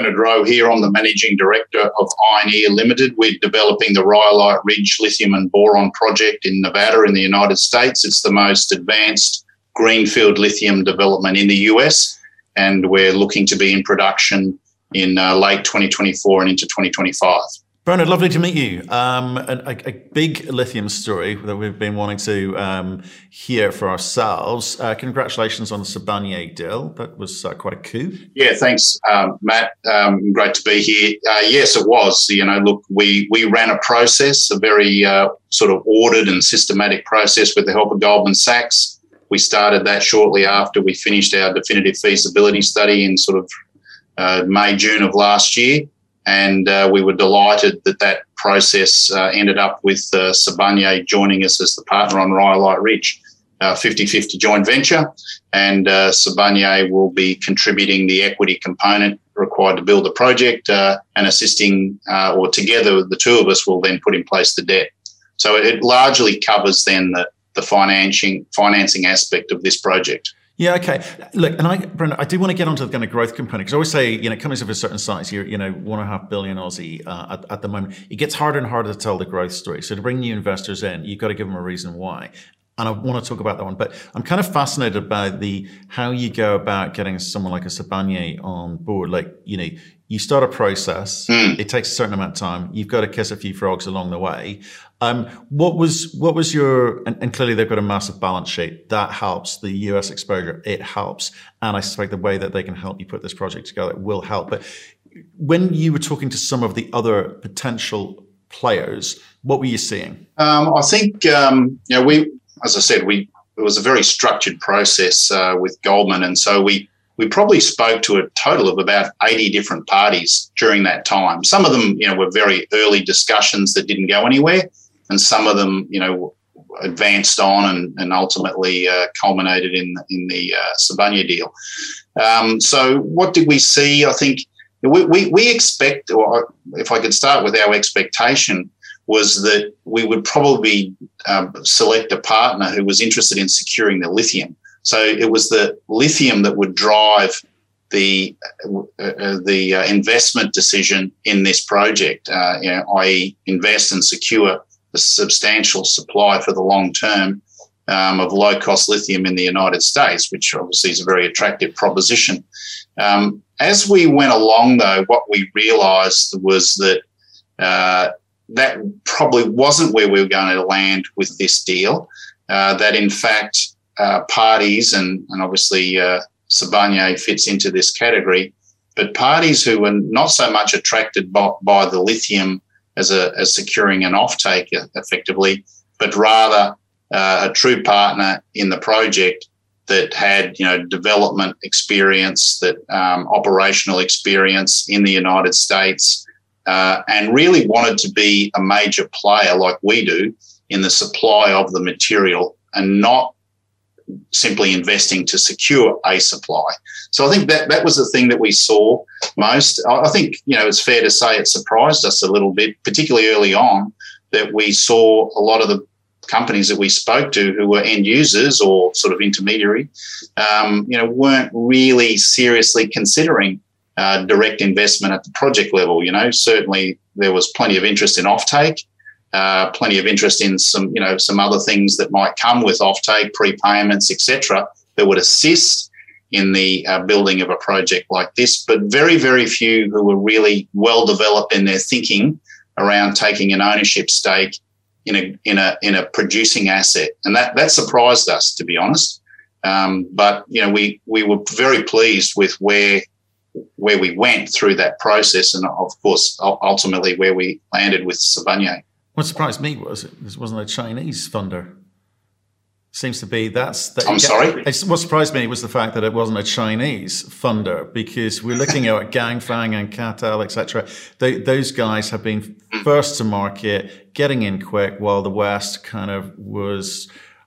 Bernard Rowe here. I'm the Managing Director of Ioneer Limited. We're developing the Rhyolite Ridge Lithium and Boron project in Nevada in the United States. It's the most advanced greenfield lithium development in the US, and we're looking to be in production in uh, late 2024 and into 2025. Bernard, lovely to meet you. Um, a, a, big lithium story that we've been wanting to um, hear for ourselves. Uh, congratulations on the Sibanye deal. That was uh, quite a coup. Yeah, thanks, um, Matt. Um, great to be here. Uh, yes, it was. You know, look, we we ran a process, a very uh, sort of ordered and systematic process with the help of Goldman Sachs. We started that shortly after we finished our definitive feasibility study in sort of uh, May, June of last year and uh, we were delighted that that process uh, ended up with uh, Sibanye joining us as the partner on Rhyolite Ridge, a 50-50 joint venture, and uh, Sibanye will be contributing the equity component required to build the project uh, and assisting, uh, or together the two of us will then put in place the debt. So it largely covers then the, the financing financing aspect of this project. Yeah, okay. Look, and I, Brendan, I do want to get onto the kind of growth component because I always say, you know, companies of a certain size, you're, you know, one and a half billion Aussie uh, at, at the moment. It gets harder and harder to tell the growth story. So to bring new investors in, you've got to give them a reason why. And I want to talk about that one, but I'm kind of fascinated by the how you go about getting someone like a Sibanye on board. Like, you know, you start a process, mm. it takes a certain amount of time. You've got to kiss a few frogs along the way. Um, what was what was your and, and, clearly they've got a massive balance sheet that helps the US exposure. It helps, and I suspect the way that they can help you put this project together will help. But when you were talking to some of the other potential players, what were you seeing? Um, I think um, you know we, as I said, we it was a very structured process uh, with Goldman, and so we we probably spoke to a total of about 80 different parties during that time. Some of them, you know, were very early discussions that didn't go anywhere and some of them, you know, advanced on and, and ultimately uh, culminated in in the uh, Sibanye deal. Um, so, what did we see? I think we, we, we expect, or if I could start with our expectation, was that we would probably um, select a partner who was interested in securing the lithium. So it was the lithium that would drive the uh, the uh, investment decision in this project, uh, you know, i.e., invest and secure a substantial supply for the long term um, of low cost lithium in the United States, which obviously is a very attractive proposition. Um, as we went along, though, what we realised was that uh, that probably wasn't where we were going to land with this deal. Uh, that in fact, uh, parties and, and obviously uh, Sibanye fits into this category, but parties who were not so much attracted by, by the lithium as a as securing an offtake effectively, but rather uh, a true partner in the project that had you know development experience, that um, operational experience in the United States, uh, and really wanted to be a major player like we do in the supply of the material and not simply investing to secure a supply. So I think that that was the thing that we saw most. I think you know it's fair to say it surprised us a little bit, particularly early on, that we saw a lot of the companies that we spoke to who were end users or sort of intermediary, um, you know, weren't really seriously considering uh, direct investment at the project level. You know, certainly there was plenty of interest in offtake uh, plenty of interest in some, you know, some other things that might come with offtake, prepayments, etc., that would assist in the uh, building of a project like this. But very, very few who were really well developed in their thinking around taking an ownership stake in a in a in a producing asset, and that that surprised us, to be honest. Um, but you know, we we were very pleased with where where we went through that process, and of course, ultimately where we landed with Sibanye. What surprised me was it wasn't a Chinese funder. Seems to be that's. That I'm sorry. What surprised me was the fact that it wasn't a Chinese funder because we're looking at Ganfeng and CATL, etc. those guys have been first to market, getting in quick, while the West kind of was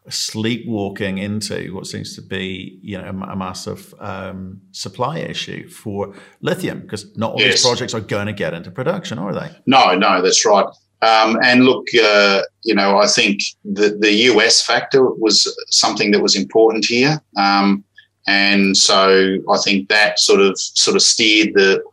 sleepwalking into what seems to be you know a, massive um, supply issue for lithium because not all yes. these projects are going to get into production, are they? No, no, that's right. Um, and look, uh, you know, I think the, the US factor was something that was important here. Um, and so I think that sort of sort of steered the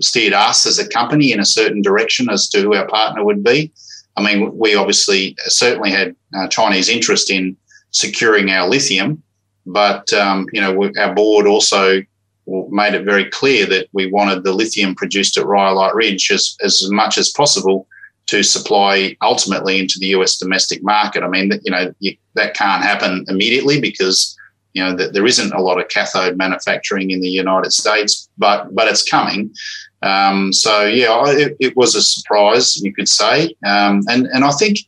steered us as a company in a certain direction as to who our partner would be. I mean, we obviously certainly had uh, Chinese interest in securing our lithium, but um, you know, our board also made it very clear that we wanted the lithium produced at Rhyolite Ridge as, as much as possible to supply ultimately into the US domestic market. I mean, you know, you, that can't happen immediately because you know there isn't a lot of cathode manufacturing in the United States, but but it's coming. Um, so yeah, it, it, was a surprise, you could say, um, and and I think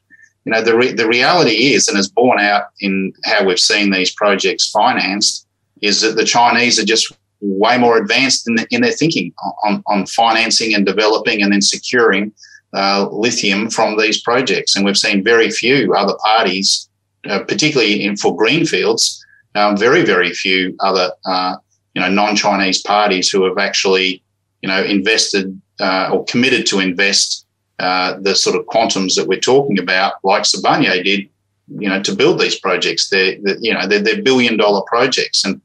you know the re- the reality is, and is borne out in how we've seen these projects financed, is that the Chinese are just way more advanced in, the, in their thinking on, on financing and developing and then securing uh, lithium from these projects. And we've seen very few other parties, uh, particularly in, for greenfields, um, very, very few other, uh, you know, non-Chinese parties who have actually, you know, invested uh, or committed to invest uh, the sort of quantums that we're talking about, like Sibanye did, you know, to build these projects. They're, they're you know, they're, they're billion-dollar projects, and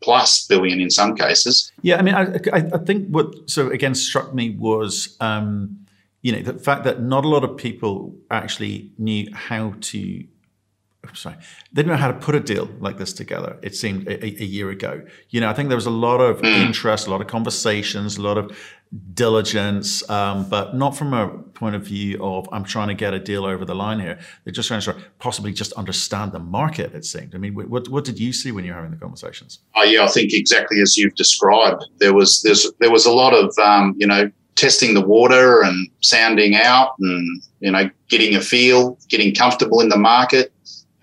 plus billion in some cases. Yeah, I mean, I, I, think what so again struck me was um, you know, the fact that not a lot of people actually knew how to sorry, they didn't know how to put a deal like this together. It seemed a, a, year ago. You know, I think there was a lot of mm. interest, a lot of conversations, a lot of diligence, um, but not from a point of view of I'm trying to get a deal over the line here. They're just trying to possibly just understand the market. It seemed. I mean, what what did you see when you were having the conversations? Oh yeah, I think exactly as you've described. There was there's there was a lot of um, you know testing the water and sounding out and you know getting a feel getting comfortable in the market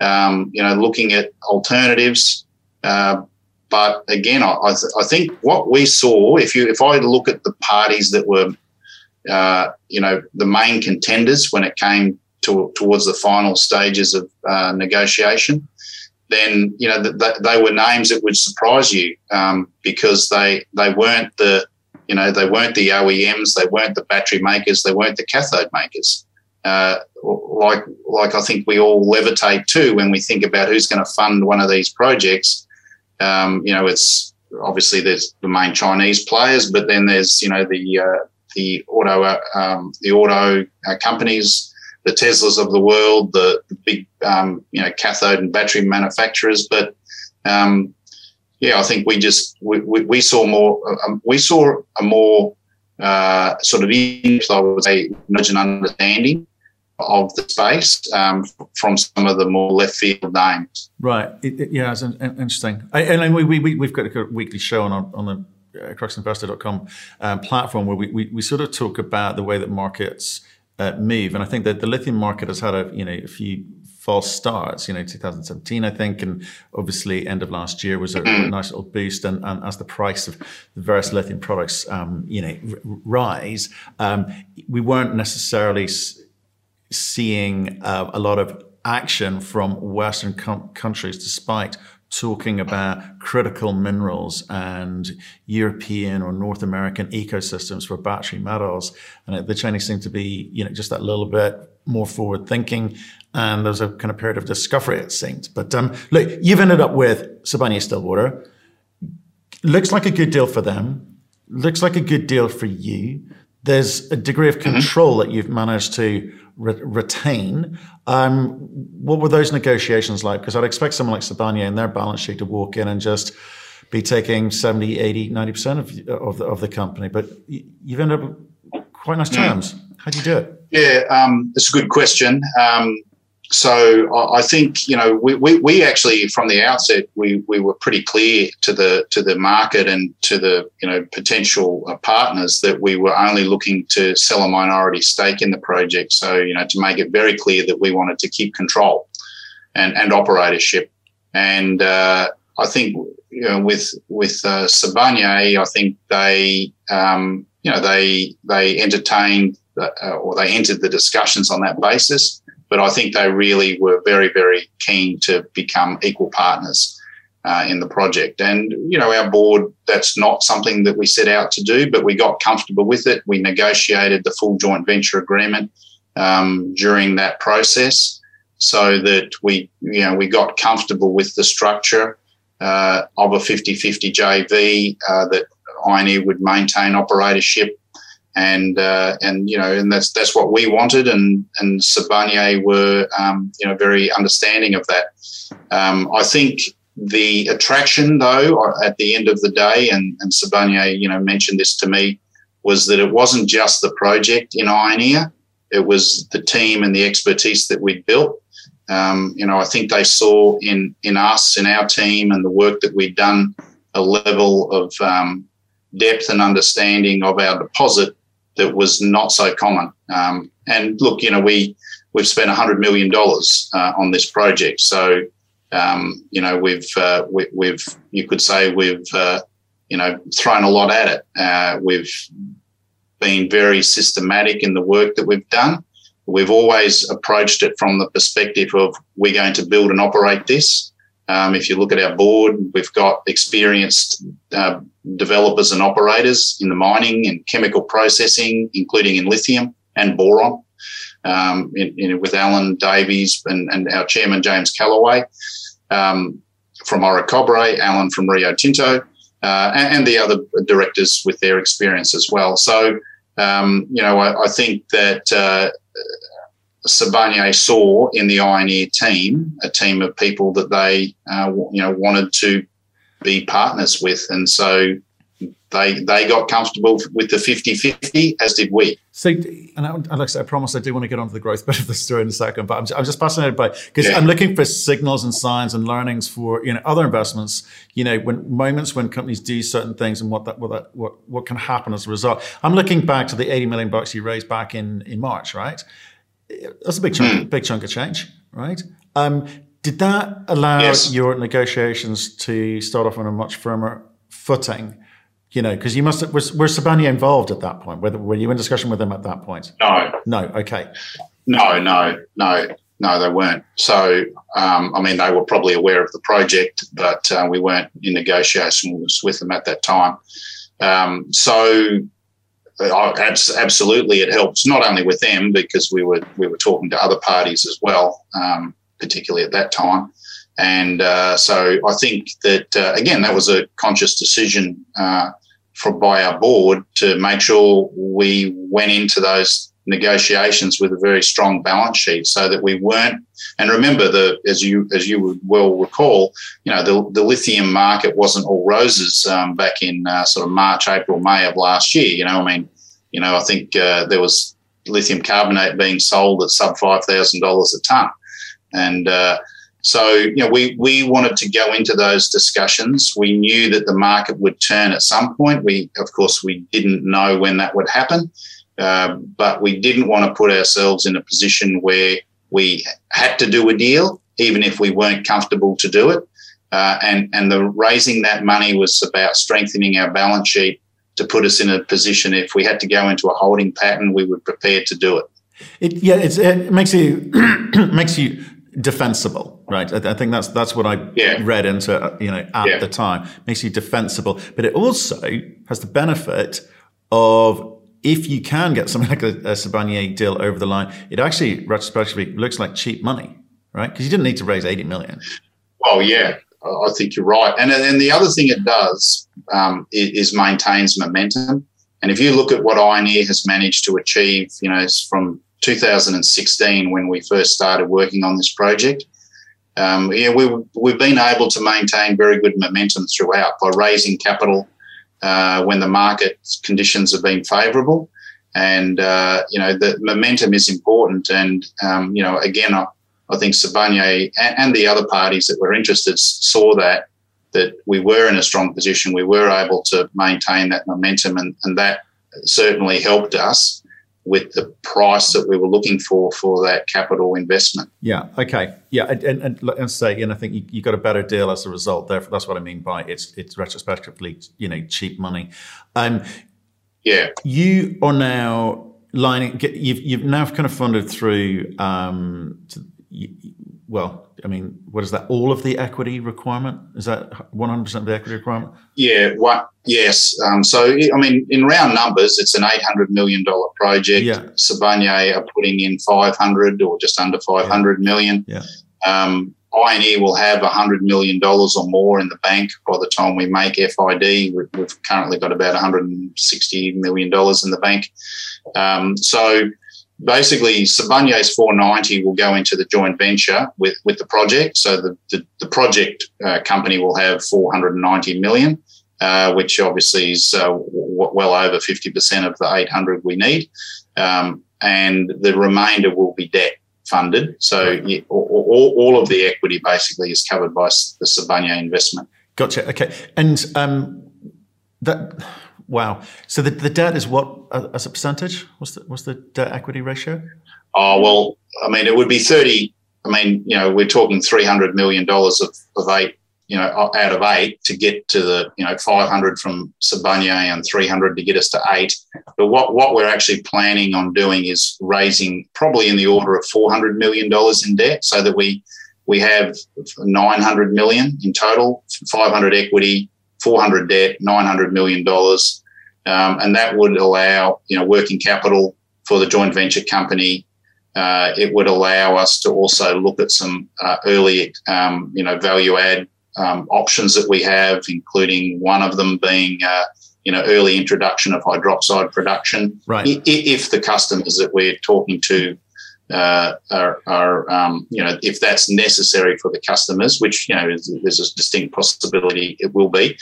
um, you know looking at alternatives. Uh, but again I, I, th- I, think what we saw if you if i look at the parties that were uh, you know the main contenders when it came to, towards the final stages of uh, negotiation then you know th- th- they were names that would surprise you um, because they they weren't the you know, they weren't the OEMs, they weren't the battery makers, they weren't the cathode makers. Uh, like, like I think we all levitate to when we think about who's going to fund one of these projects. Um, you know, it's obviously there's the main Chinese players, but then there's you know the uh, the auto uh, um, the auto uh, companies, the Teslas of the world, the, the big um, you know cathode and battery manufacturers. But um, yeah, I think we just we, we, we saw more um, we saw a more uh, sort of I would say knowledge and understanding of the space um, from some of the more left field names. Right. It, it, yeah, it's interesting. I, and we, we, we've got a weekly show on our, on the uh, cruxinvestor.com um, platform where we, we, we sort of talk about the way that markets uh, move. And I think that the lithium market has had a, you know, a few false starts, you know, 2017, I think, and obviously end of last year was a, mm-hmm. nice little boost. And, and, as the price of the various lithium products, um, you know, r- rise, um, we weren't necessarily s- seeing uh, a lot of action from Western com- countries, despite talking about critical minerals and European or North American ecosystems for battery metals. And the Chinese seem to be, you know, just that little bit more forward thinking. And there's a kind of period of discovery, it seems. But um, look, you've ended up with Sibanye Stillwater. Looks like a good deal for them. Looks like a good deal for you. There's a degree of mm-hmm. control mm-hmm. that you've managed to re- retain. Um, what were those negotiations like? Because I'd expect someone like Sibanye and their balance sheet to walk in and just be taking 70, 80, 90% of, of, the, of the company. But you've ended up quite nice mm. terms. How do you do it? Yeah, um, it's a good question. Um, so I think you know we, we, we, actually from the outset we, we were pretty clear to the to the market and to the you know potential uh, partners that we were only looking to sell a minority stake in the project. So you know to make it very clear that we wanted to keep control and and operatorship. And uh, I think you know with with uh, I think they um, you know they they entertained uh, or they entered the discussions on that basis. But I think they really were very, very keen to become equal partners uh, in the project. And, you know, our board, that's not something that we set out to do, but we got comfortable with it. We negotiated the full joint venture agreement um, during that process so that we, you know, we got comfortable with the structure uh, of a 50 50 JV uh, that Ioneer would maintain operatorship and uh, and you know, and that's that's what we wanted, and and Sibanye were um, you know very understanding of that. Um, I think the attraction, though, at the end of the day, and and Sibanye, you know, mentioned this to me, was that it wasn't just the project in Ioneer; it was the team and the expertise that we'd built. Um, you know, I think they saw in in us, in our team, and the work that we'd done, a level of um, depth and understanding of our deposit that was not so common. Um, and look, you know, we we've spent hundred million dollars uh, on this project, so um, you know we've uh, we, have you could say we've uh, you know thrown a lot at it. Uh, we've been very systematic in the work that we've done. We've always approached it from the perspective of we're going to build and operate this. Um, if you look at our board, we've got experienced uh, developers and operators in the mining and chemical processing, including in lithium and boron, um, in, in, with Alan Davies and, and, our chairman, James Calaway, um, from Orocobre, Alan from Rio Tinto, uh, and, and, the other directors with their experience as well. So, um, you know, I, I think that uh, Sibanye saw in the Ioneer team a team of people that they, uh, you know, wanted to be partners with, and so they they got comfortable with the 50-50, as did we. So, and Alex, I promise I do want to get onto the growth bit of the story in a second, but I'm, just, I'm just fascinated by because yeah. I'm looking for signals and signs and learnings for you know other investments. You know, when moments when companies do certain things and what that what that what what can happen as a result. I'm looking back to the 80 million bucks you raised back in in March, right? That's a big chunk, mm. big chunk of change, right? Um, did that allow yes. your negotiations to start off on a much firmer footing? You know, because you must have, was were Sibanye involved at that point? Whether were you in discussion with them at that point? No, no. Okay. No, no, no, no. They weren't. So, um, I mean, they were probably aware of the project, but uh, we weren't in negotiations with them at that time. Um, so absolutely, it helps not only with them because we were we were talking to other parties as well, um, particularly at that time. And uh, so I think that uh, again that was a conscious decision uh, from by our board to make sure we went into those negotiations with a very strong balance sheet so that we weren't and remember the as you as you would well recall you know the, the lithium market wasn't all roses um, back in uh, sort of march april may of last year you know i mean you know i think uh, there was lithium carbonate being sold at sub $5000 a ton and uh, so, you know, we, we wanted to go into those discussions. We knew that the market would turn at some point. We, of course, we didn't know when that would happen. Uh, but we didn't want to put ourselves in a position where we had to do a deal, even if we weren't comfortable to do it. Uh, and and the raising that money was about strengthening our balance sheet to put us in a position if we had to go into a holding pattern, we were prepared to do it. It yeah, it makes you makes you defensible, right? I, I, think that's that's what I yeah. read into you know at yeah. the time. Makes you defensible, but it also has the benefit of if you can get something like a, a Sibanye deal over the line, it actually retrospectively looks like cheap money, right? Because you didn't need to raise 80 million. Oh, yeah, I think you're right. And, and the other thing it does um, is, is, maintains momentum. And if you look at what Ioneer has managed to achieve, you know, from 2016 when we first started working on this project, um, yeah, we, we've been able to maintain very good momentum throughout by raising capital uh, when the market conditions have been favourable. And, uh, you know, the momentum is important. And, um, you know, again, I, I think Sibanye and, and, the other parties that were interested saw that, that we were in a strong position. We were able to maintain that momentum and, and that certainly helped us with the price that we were looking for for that capital investment. Yeah. Okay. Yeah. And, and, and say, and I think you, you, got a better deal as a result. Therefore, that's what I mean by it's it's retrospectively, you know, cheap money. Um, yeah. You are now lining. You've you've now kind of funded through. Um, to, well, I mean, what is that? All of the equity requirement? Is that 100% of the equity requirement? Yeah, what? Yes. Um, so, I mean, in round numbers, it's an $800 million project. Yeah. Sibanye are putting in 500 or just under five hundred yeah. million. Yeah. Um, Ioneer will have $100 million or more in the bank by the time we make FID. We've currently got about $160 million in the bank. Um, so basically, Sibanye 490 will go into the joint venture with, with the project. So the, the, the project uh, company will have 490 million, uh, which obviously is uh, w- well over 50% of the 800 we need. Um, and the remainder will be debt funded. So yeah, all, all, of the equity basically is covered by the Sibanye investment. Gotcha. Okay. And um, that, wow. So the, the debt is what as a percentage? What's the, what's the debt equity ratio? Oh, well, I mean, it would be 30. I mean, you know, we're talking $300 million of, of eight you know, out of eight to get to the, you know, 500 from Sibanye and 300 to get us to eight. But what, what we're actually planning on doing is raising probably in the order of $400 million in debt so that we, we have 900 million in total, 500 equity, 400 debt, 900 million dollars. Um, and that would allow, you know, working capital for the joint venture company uh, it would allow us to also look at some uh, early, um, you know, value add um, options that we have, including one of them being, uh, you know, early introduction of hydroxide production. Right. If the customers that we're talking to uh, are, are um, you know, if that's necessary for the customers, which you know, there's a distinct possibility it will be.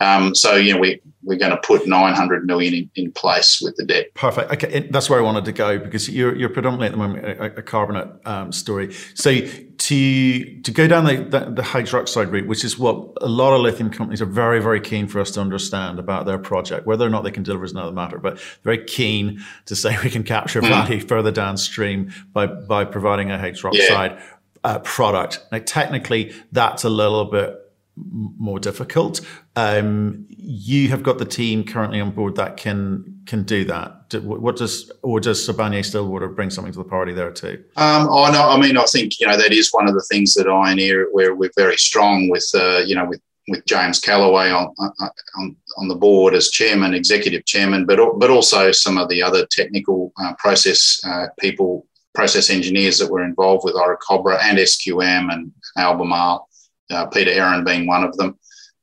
Um, so you know, we we're going to put 900 million in, in place with the debt. Perfect. Okay, that's where I wanted to go because you're you're predominantly at the moment a, a carbonate um, story. So to to go down the, the, the hydroxide route, which is what a lot of lithium companies are very very keen for us to understand about their project. Whether or not they can deliver is another matter, but very keen to say we can capture mm. value further downstream by by providing a hydroxide yeah. uh, product. Now, technically, that's a little bit more difficult. Um, you have got the team currently on board that can can do that. What does or does Sibanye Stillwater bring something to the party there too? Um, oh no, I mean I think you know that is one of the things that Ioneer where we're very strong with uh, you know with with James Calaway on, on on the board as chairman, executive chairman, but but also some of the other technical uh, process uh, people, process engineers that were involved with Orocobre and SQM and Albemarle uh, Peter Aaron being one of them.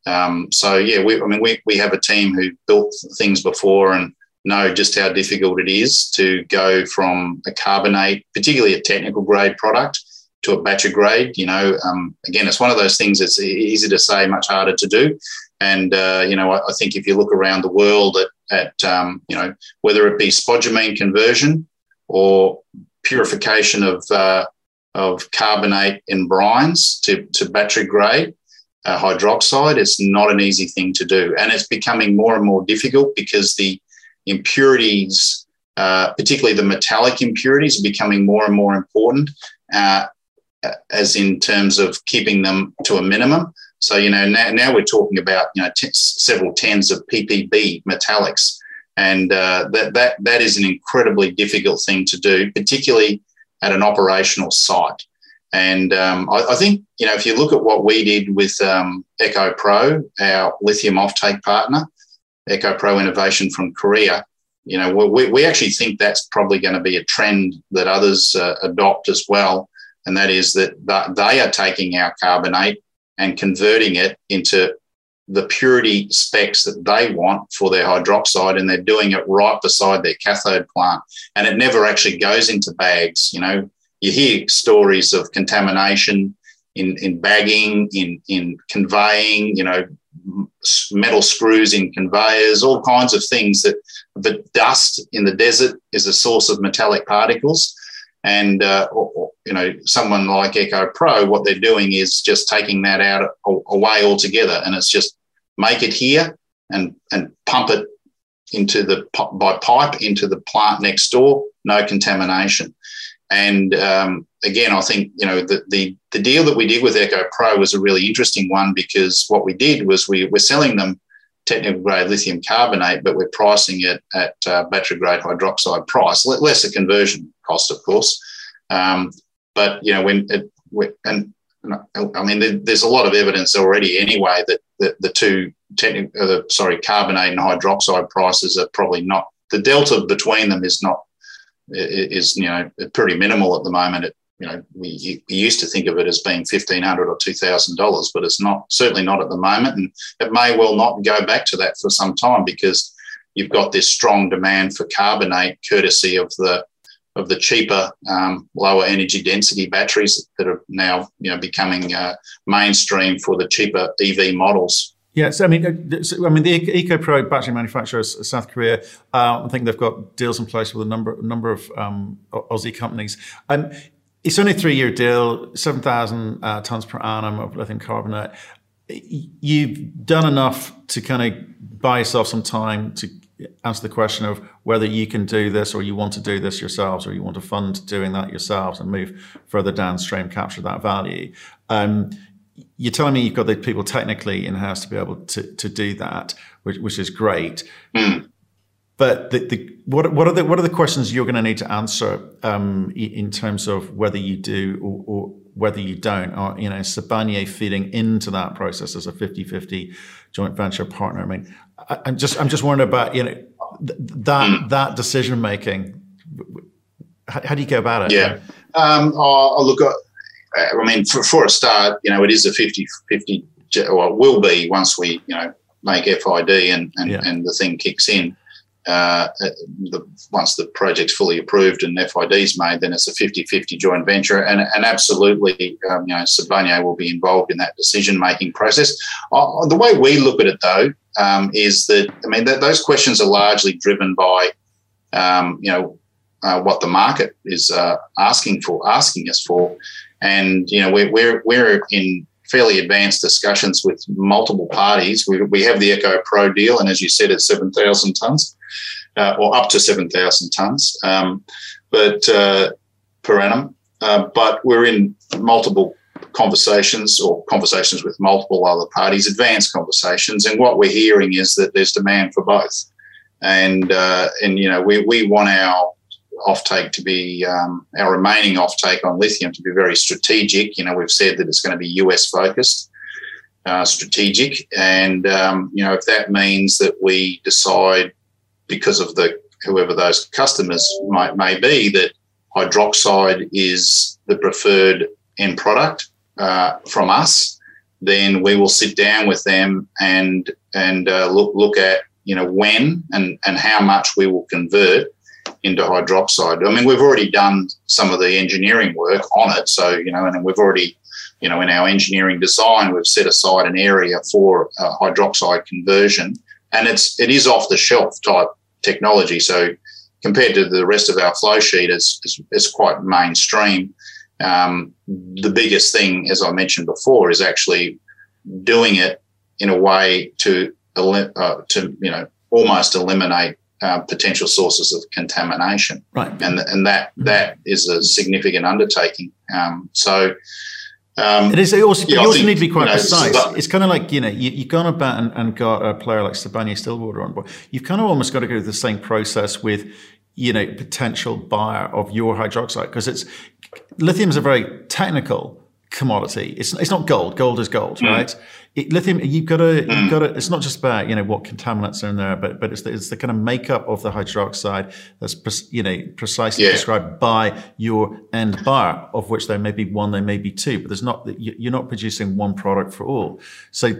Um, so yeah, we, I mean, we, we have a team who built things before and know just how difficult it is to go from a carbonate, particularly a technical grade product, to a battery grade. You know, um, again, it's one of those things that's easy to say, much harder to do. And uh, you know, I, I, think if you look around the world at, at um, you know whether it be spodumene conversion or purification of uh, of carbonate in brines to, to battery grade uh, hydroxide. It's not an easy thing to do. And it's becoming more and more difficult because the impurities, uh, particularly the metallic impurities, are becoming more and more important, uh, as in terms of keeping them to a minimum. So, you know, now, now we're talking about, you know, t- several tens of ppb metallics. And uh, that, that, that is an incredibly difficult thing to do, particularly at an operational site. And um, I, I, think, you know, if you look at what we did with um, EcoPro, our lithium offtake partner, EcoPro Innovation from Korea, you know, we, we actually think that's probably going to be a trend that others uh, adopt as well. And that is that they are taking our carbonate and converting it into the purity specs that they want for their hydroxide and they're doing it right beside their cathode plant. And it never actually goes into bags you know. You hear stories of contamination in, in bagging in, in conveying you know metal screws in conveyors all kinds of things that the dust in the desert is a source of metallic particles. And uh, or, you know someone like EcoPro, what they're doing is just taking that out away altogether, and it's just make it here and and pump it into the by pipe into the plant next door, no contamination. And um, again, I think you know the, the the deal that we did with EcoPro was a really interesting one because what we did was we were selling them technical grade lithium carbonate, but we're pricing it at uh, battery grade hydroxide price, less a conversion cost, of course. Um, but you know when it and I mean, there's a lot of evidence already anyway that the, the two uh, sorry, carbonate and hydroxide prices are probably not the delta between them is not is you know pretty minimal at the moment. It, you know, we, we used to think of it as being fifteen hundred or two thousand dollars, but it's not certainly not at the moment, and it may well not go back to that for some time because you've got this strong demand for carbonate, courtesy of the of the cheaper, um, lower energy density batteries that are now you know becoming uh, mainstream for the cheaper EV models. Yeah, so, I mean, uh, I mean the EcoPro battery manufacturers, South Korea. Uh, I think they've got deals in place with a number number of um, Aussie companies. Um, it's only a three year deal, seven thousand uh, tons per annum of lithium carbonate. You've done enough to kind of buy yourself some time to answer the question of whether you can do this or you want to do this yourselves or you want to fund doing that yourselves and move further downstream, capture that value. Um, you're telling me you've got the people technically in house to be able to, to do that, which, which is great. Mm. But the, the, what, what, are the, what are the questions you're going to need to answer um, in terms of whether you do or, or whether you don't? Or, you know, Sibanye feeding into that process as a 50 50 joint venture partner? I mean, I, am just I'm just wondering about you know th- that mm. that decision making. How, how, do you go about it? Yeah, um, I'll, look. At, I mean, for, for a start, you know, it is a 50-50, or it will be once we you know make FID and and, yeah. and the thing kicks in uh, the, once the project's fully approved and FID is made, then it's a 50-50 joint venture, and, and absolutely, um, you know, will be involved in that decision-making process. Uh, the way we look at it, though, um, is that I mean that those questions are largely driven by, um, you know, uh, what the market is uh, asking for, asking us for, and you know, we're we're, we're in fairly advanced discussions with multiple parties. We, we have the EcoPro deal, and as you said, it's 7,000 tonnes uh, or up to 7,000 tonnes um, but, uh, per annum. Uh, but we're in multiple conversations or conversations with multiple other parties, advanced conversations. And what we're hearing is that there's demand for both. And, uh, and you know, we, we want our offtake to be um, our remaining offtake on lithium to be very strategic. You know, we've said that it's going to be US focused, uh, strategic, and um, you know, if that means that we decide because of the whoever those customers might may be that hydroxide is the preferred end product uh, from us, then we will sit down with them and and uh, look look at you know when and and how much we will convert into hydroxide. I mean, we've already done some of the engineering work on it. So, you know, and we've already, you know, in our engineering design, we've set aside an area for uh, hydroxide conversion. And it's, it is off the shelf type technology. So, compared to the rest of our flow sheet, it's, it's, it's quite mainstream. Um, the biggest thing, as I mentioned before, is actually doing it in a way to, uh, to you know, almost eliminate uh, potential sources of contamination. Right. And, and that that is a significant undertaking. Um, so um, it is. Also, yeah, you also think, need to be quite you know, precise. But, it's kind of like you know you, have gone about and, and, got a player like Sibanye Stillwater on board. You've kind of almost got to go through the same process with you know potential buyer of your hydroxide because it's lithium is a very technical commodity. It's it's not gold. Gold is gold, mm. right? It, lithium, you've got to, you've mm. got to. It's not just about you know what contaminants are in there, but but it's the, it's the kind of makeup of the hydroxide that's you know precisely yeah. described by your end buyer, of which there may be one, there may be two, but there's not. You're not producing one product for all. So,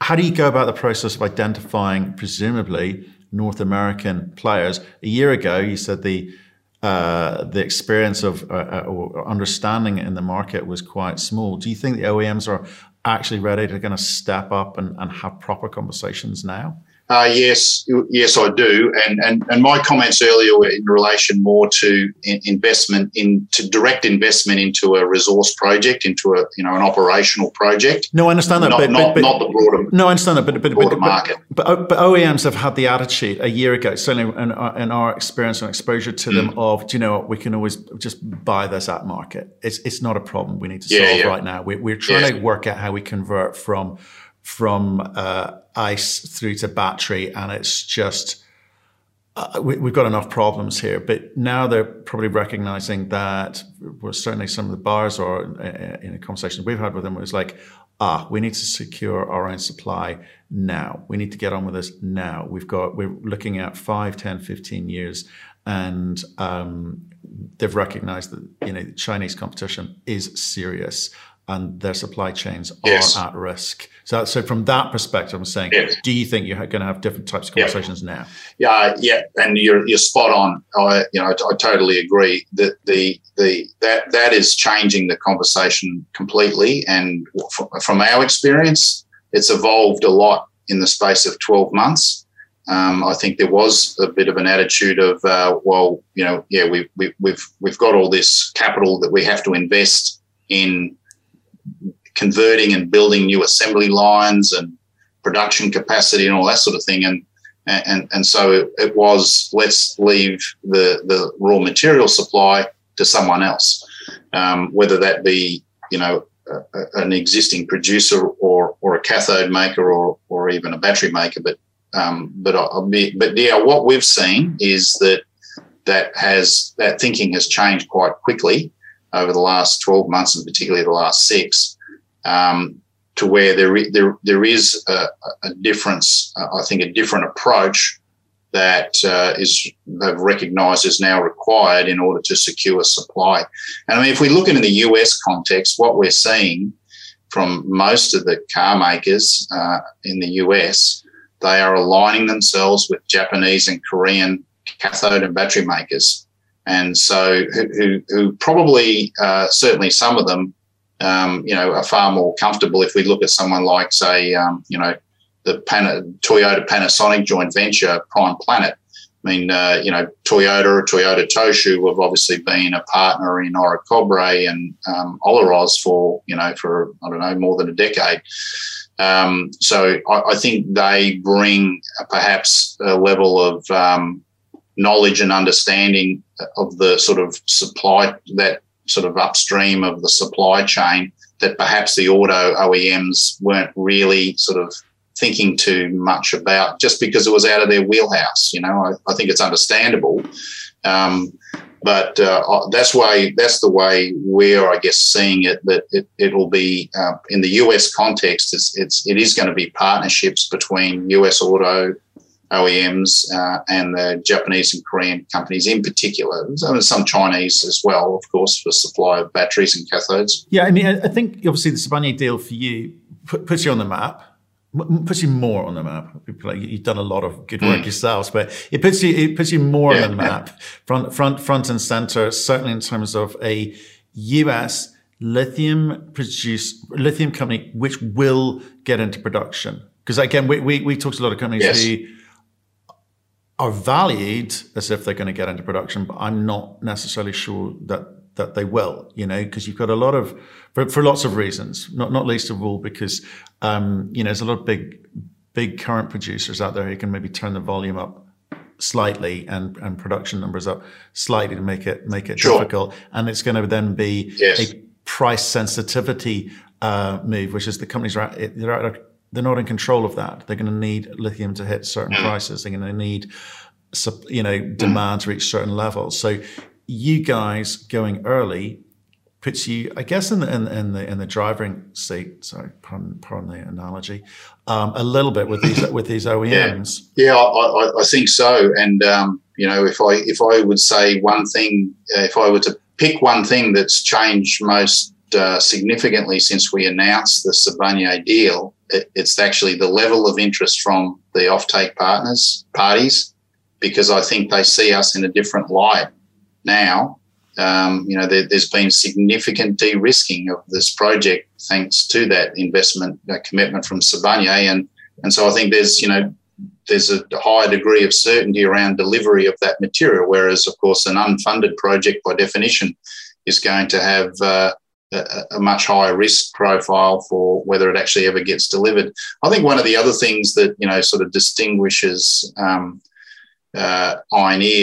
how do you go about the process of identifying, presumably, North American players? A year ago, you said the uh, the experience of uh, uh, or understanding in the market was quite small. Do you think the OEMs are actually ready to kind of step up and, and have proper conversations now? Uh, yes, yes, I do, and, and and my comments earlier were in relation more to investment in to direct investment into a resource project, into a you know an operational project. No, I understand that, not, but, not, but, not the broader. No, I understand that, but but, broader but, market. But, but, OEMs have had the attitude a year ago, certainly in our, in our experience and exposure to mm. them, of do you know what we can always just buy this at market. It's it's not a problem we need to solve yeah. right now. We're, we're trying yeah. to work out how we convert from from uh, ice through to battery, and it's just uh, we, have got enough problems here. But now they're probably recognizing that. Well, certainly some of the bars or uh, in a conversation we've had with them was like, ah, we need to secure our own supply now. We need to get on with this now. We've got we're looking at 5, 10, 15 years and um, they've recognized that you know Chinese competition is serious and their supply chains are yes. at risk. So, so from that perspective, I'm saying, yes. do you think you're going to have different types of conversations yeah. now? Yeah, yeah, and you're you're spot on. I you know I, I totally agree that the the that that is changing the conversation completely. And from our experience, it's evolved a lot in the space of 12 months. Um, I think there was a bit of an attitude of, uh, well, you know, yeah, we, we, we've we've got all this capital that we have to invest in converting and building new assembly lines and production capacity and all that sort of thing. And and and so it, it was let's leave the the raw material supply to someone else, um, whether that be you know an existing producer or or a cathode maker or or even a battery maker. But um, but I, but yeah, what we've seen is that that has that thinking has changed quite quickly over the last 12 months and particularly the last six um, to where there, there, there is a, a difference, uh, I think a different approach that uh, is they've recognised is now required in order to secure supply. And I mean, if we look into the US context, what we're seeing from most of the car makers uh, in the US, they are aligning themselves with Japanese and Korean cathode and battery makers. And so, who, who probably, uh, certainly some of them, um, you know, are far more comfortable if we look at someone like, say, um, you know, the Toyota Panasonic joint venture, Prime Planet. I mean, uh, you know, Toyota or Toyota Tsusho have obviously been a partner in Orocobre and um, Olaroz for, you know, for, I don't know, more than a decade. Um, so I, I, think they bring perhaps a level of um, knowledge and understanding of the sort of supply that sort of upstream of the supply chain that perhaps the auto OEMs weren't really sort of thinking too much about just because it was out of their wheelhouse. You know, I, I think it's understandable. Um, but uh, that's why that's the way we're, I guess, seeing it. That it, it'll be uh, in the US context. It's, it's it is going to be partnerships between US auto OEMs uh, and the Japanese and Korean companies in particular. And some Chinese as well, of course, for supply of batteries and cathodes. Yeah, I mean, I think obviously the Sibanye deal for you puts you on the map. Puts you more on the map. You've done a lot of good work mm. yourselves, but it puts you it puts you more yeah, on the map, yeah. front front front and center. Certainly in terms of a U.S. lithium produce lithium company which will get into production. Because again, we, we we talked to a lot of companies yes. who are valued as if they're going to get into production, but I'm not necessarily sure that that they will. You know, because you've got a lot of for, for lots of reasons, not not least of all because um, you know there's a lot of big big current producers out there who can maybe turn the volume up slightly and and production numbers up slightly to make it make it sure. difficult, and it's going to then be yes. a price sensitivity uh, move, which is the companies are they're at they're not in control of that. They're going to need lithium to hit certain prices. They're going to need, you know, demand to reach certain levels. So you guys going early puts you, I guess, in the in, in the in the driving seat. Sorry, pardon, pardon the analogy, um, a little bit with these with these OEMs. Yeah, yeah I, I, think so. And um, you know, if I if I would say one thing, if I were to pick one thing that's changed most uh, significantly since we announced the Sibanye deal, it, it's actually the level of interest from the offtake partners parties, because I think they see us in a different light now. Um, you know, there, has been significant de-risking of this project thanks to that investment commitment from Sibanye, and and so I think there's you know there's a higher degree of certainty around delivery of that material, whereas of course an unfunded project by definition is going to have uh, a, much higher risk profile for whether it actually ever gets delivered. I think one of the other things that you know sort of distinguishes um, uh,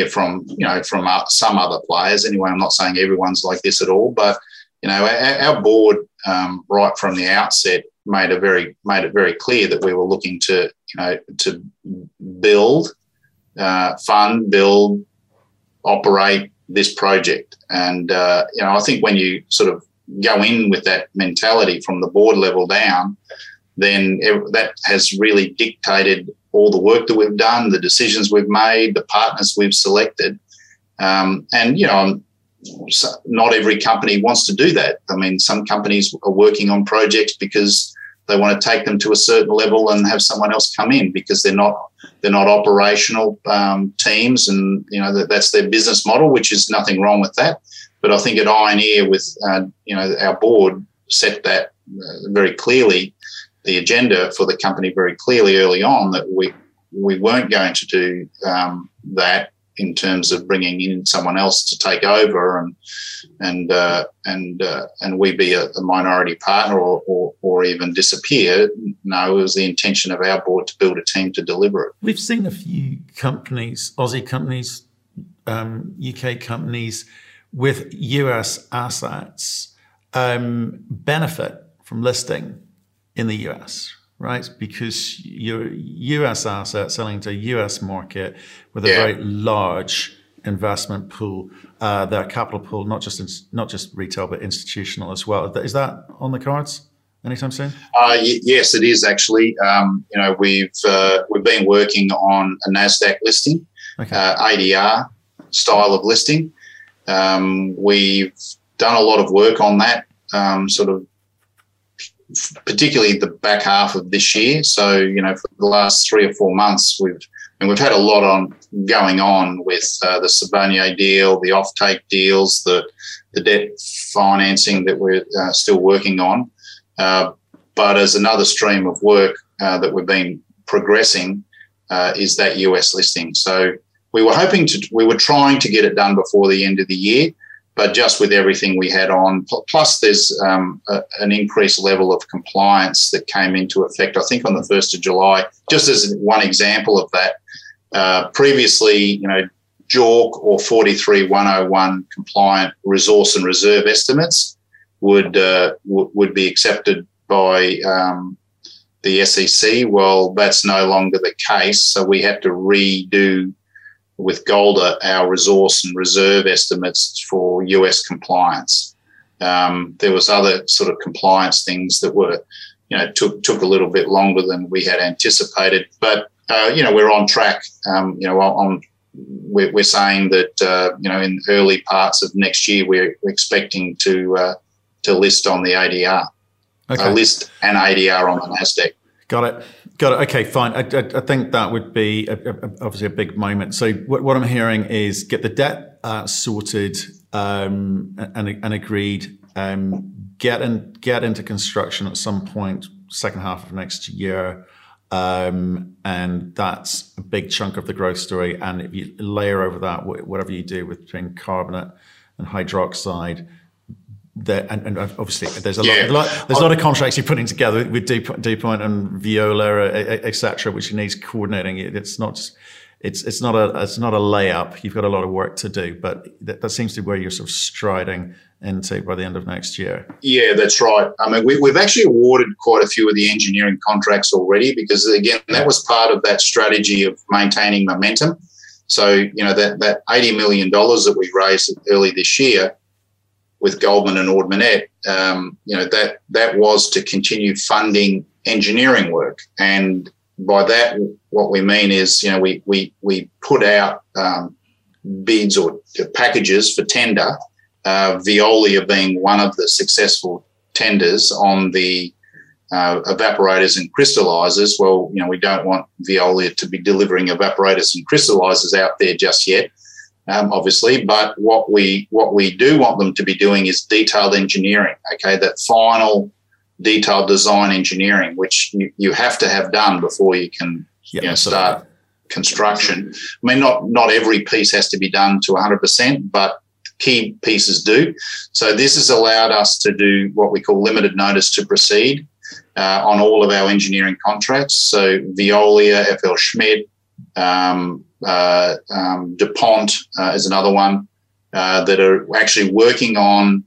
from you know from some other players. Anyway, I'm not saying everyone's like this at all, but you know our, our board um, right from the outset made a very made it very clear that we were looking to you know to build, uh, fund, build, operate this project. And uh, you know, I think when you sort of go in with that mentality from the board level down, then it, that has really dictated all the work that we've done, the decisions we've made, the partners we've selected. Um, and you know, not every company wants to do that. I mean, some companies are working on projects because they want to take them to a certain level and have someone else come in because they're not they're not operational um, teams, and you know that, that's their business model, which is nothing wrong with that. But I think at Ioneer, with uh, you know our board set that uh, very clearly, the agenda for the company very clearly early on that we we weren't going to do um, that in terms of bringing in someone else to take over and and uh, and uh, and we be a, a minority partner or, or, or even disappear. No, it was the intention of our board to build a team to deliver it. We've seen a few companies, Aussie companies, um, UK companies with US assets um, benefit from listing in the US right? Because your US asset selling to a US market with a yeah. very large investment pool, uh, their capital pool, not just in, not just retail but institutional as well. Is that on the cards anytime soon? Uh, y- yes, it is actually. Um, you know, we've uh, we've been working on a Nasdaq listing, okay. Uh, ADR style of listing. Um, we've done a lot of work on that, um, sort of particularly the back half of this year. So, you know, for the last three or four months, we've and we've had a lot on going on with uh, the Sibanye deal, the offtake deals, the the debt financing that we're uh, still working on. Uh, but as another stream of work uh, that we've been progressing uh, is that US listing. So we were hoping to, we were trying to get it done before the end of the year but just with everything we had on, plus there's um, a, an increased level of compliance that came into effect, I think, on the 1st of July. Just as one example of that, uh, previously, you know, JORC or 43101 compliant resource and reserve estimates would uh, w- would be accepted by um, the SEC. Well, that's no longer the case, so we had to redo with Golder our resource and reserve estimates for US compliance. Um, there was other sort of compliance things that were, you know, took took a little bit longer than we had anticipated. But uh, you know, we're on track. Um, you know, on we're, we're saying that uh, you know in early parts of next year we're expecting to uh, to list on the ADR, okay. list an ADR on the Nasdaq. Got it. Got it. Okay, fine. I, I, I think that would be a, a, obviously a big moment. So what, what I'm hearing is get the debt uh, sorted um, and, and agreed. Um, get in, get into construction at some point, second half of next year. Um, and that's a big chunk of the growth story. And if you layer over that, whatever you do with between carbonate and hydroxide, that and, and, obviously there's a yeah. lot, there's a lot of contracts you're putting together with DuPont and Veolia, uh, etc., which needs coordinating. It's not it's it's not a it's not a layup. You've got a lot of work to do, but that, that seems to be where you're sort of striding into by the end of next year. Yeah, that's right. I mean, we, we've actually awarded quite a few of the engineering contracts already because again, that was part of that strategy of maintaining momentum. So you know that that eighty million dollars that we raised early this year with Goldman and Ord Minnett, um, you know, that that was to continue funding engineering work. And by that, what we mean is, you know, we we we put out um, bids or packages for tender. Uh, Veolia being one of the successful tenders on the uh, evaporators and crystallizers. Well, you know, we don't want Veolia to be delivering evaporators and crystallizers out there just yet um, obviously. But what we what we do want them to be doing is detailed engineering. Okay, that final detailed design engineering, which you, you have to have done before you can yep, you know, start construction. I mean, not not every piece has to be done to 100%, but key pieces do. So this has allowed us to do what we call limited notice to proceed uh, on all of our engineering contracts. So Veolia, FLSmidth, um, uh, um, DuPont uh, is another one uh, that are actually working on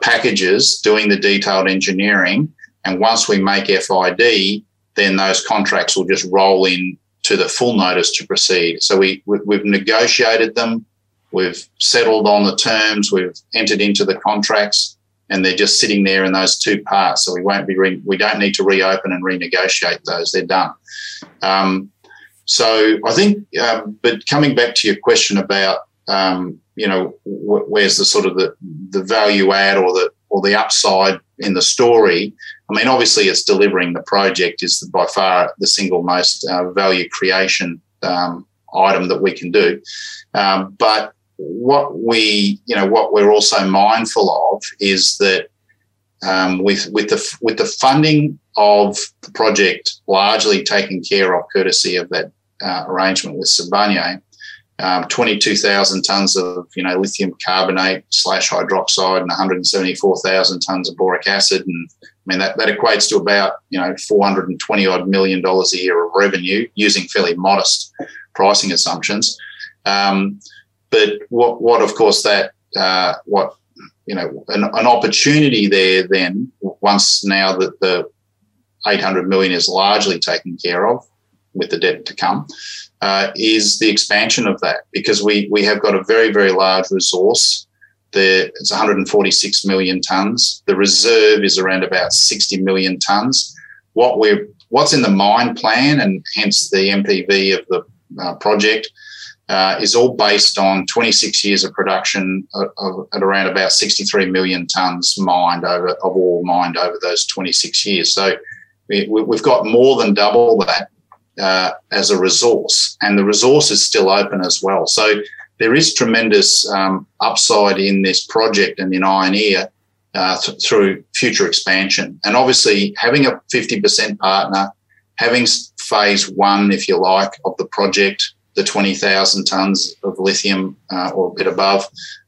packages, doing the detailed engineering. And once we make FID, then those contracts will just roll in to the full notice to proceed. So we, we have negotiated them, we've settled on the terms, we've entered into the contracts, and they're just sitting there in those two parts. So we won't be re- we don't need to reopen and renegotiate those; they're done. Um, so I think, um, but coming back to your question about um, you know, where's the sort of the, the value add or the or the upside in the story? I mean, obviously, it's delivering the project is by far the single most uh, value creation um, item that we can do. Um, but what we, you know, what we're also mindful of is that um, with with the with the funding of the project largely taken care of courtesy of that uh, arrangement with Sibanye, um, 22,000 tons of you know lithium carbonate slash hydroxide and 174,000 tons of boric acid, and I mean that, that equates to about you know 420 odd million dollars a year of revenue using fairly modest pricing assumptions. Um, but what what of course that uh, what you know an, an opportunity there then once now that the 800 million is largely taken care of with the debt to come uh, is the expansion of that because we we have got a very very large resource. There, it's 146 million tons. The reserve is around about 60 million tons. What we're what's in the mine plan and hence the NPV of the uh, project uh, is all based on 26 years of production of, of, at around about 63 million tons mined over of ore mined over those 26 years. So we, have got more than double that uh, as a resource, and the resource is still open as well. So there is tremendous um, upside in this project and in Ioneer uh, th- through future expansion. And obviously, having a 50% partner, having phase one, if you like, of the project, the 20,000 tonnes of lithium uh, or a bit above,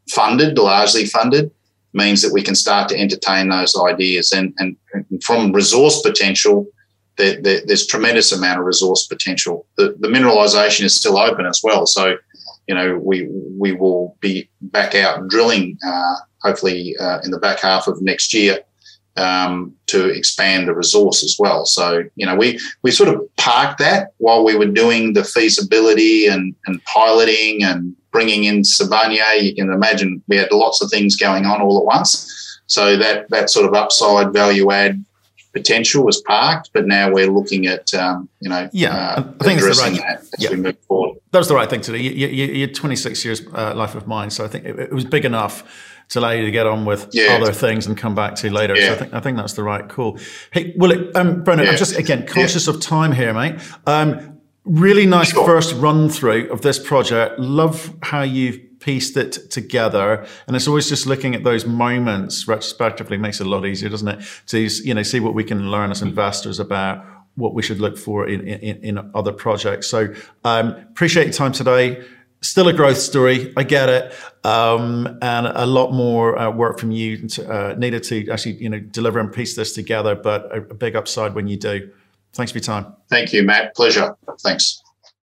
funded, largely funded, means that we can start to entertain those ideas. And, and, and from resource potential, there, there, there's tremendous amount of resource potential. The, the mineralisation is still open as well. So, you know, we we will be back out drilling, uh, hopefully uh, in the back half of next year, um, to expand the resource as well. So, you know, we we sort of parked that while we were doing the feasibility and, and piloting and bringing in Sibanye. You can imagine we had lots of things going on all at once. So that that sort of upside value add potential was parked, but now we're looking at um, you know yeah, uh, I think it's the right that as yeah. we move forward. That was the right thing to do. You, you, you're 26 years uh, life of mine, so I think it, it, was big enough to allow you to get on with yeah. other things and come back to later. Yeah. So I think I think that's the right call. Hey, well, it um, Brendan, yeah. I'm just again conscious of time here, mate. Um, really nice sure. first run through of this project. Love how you've pieced it together. And it's always just looking at those moments retrospectively makes it a lot easier, doesn't it? To you know see what we can learn as investors about what we should look for in in, in other projects. So um, appreciate your time today. Still a growth story, I get it, um, and a lot more uh, work from you to, uh, needed to actually you know deliver and piece this together. But a, a big upside when you do. Thanks for your time. Thank you, Matt. Pleasure. Thanks.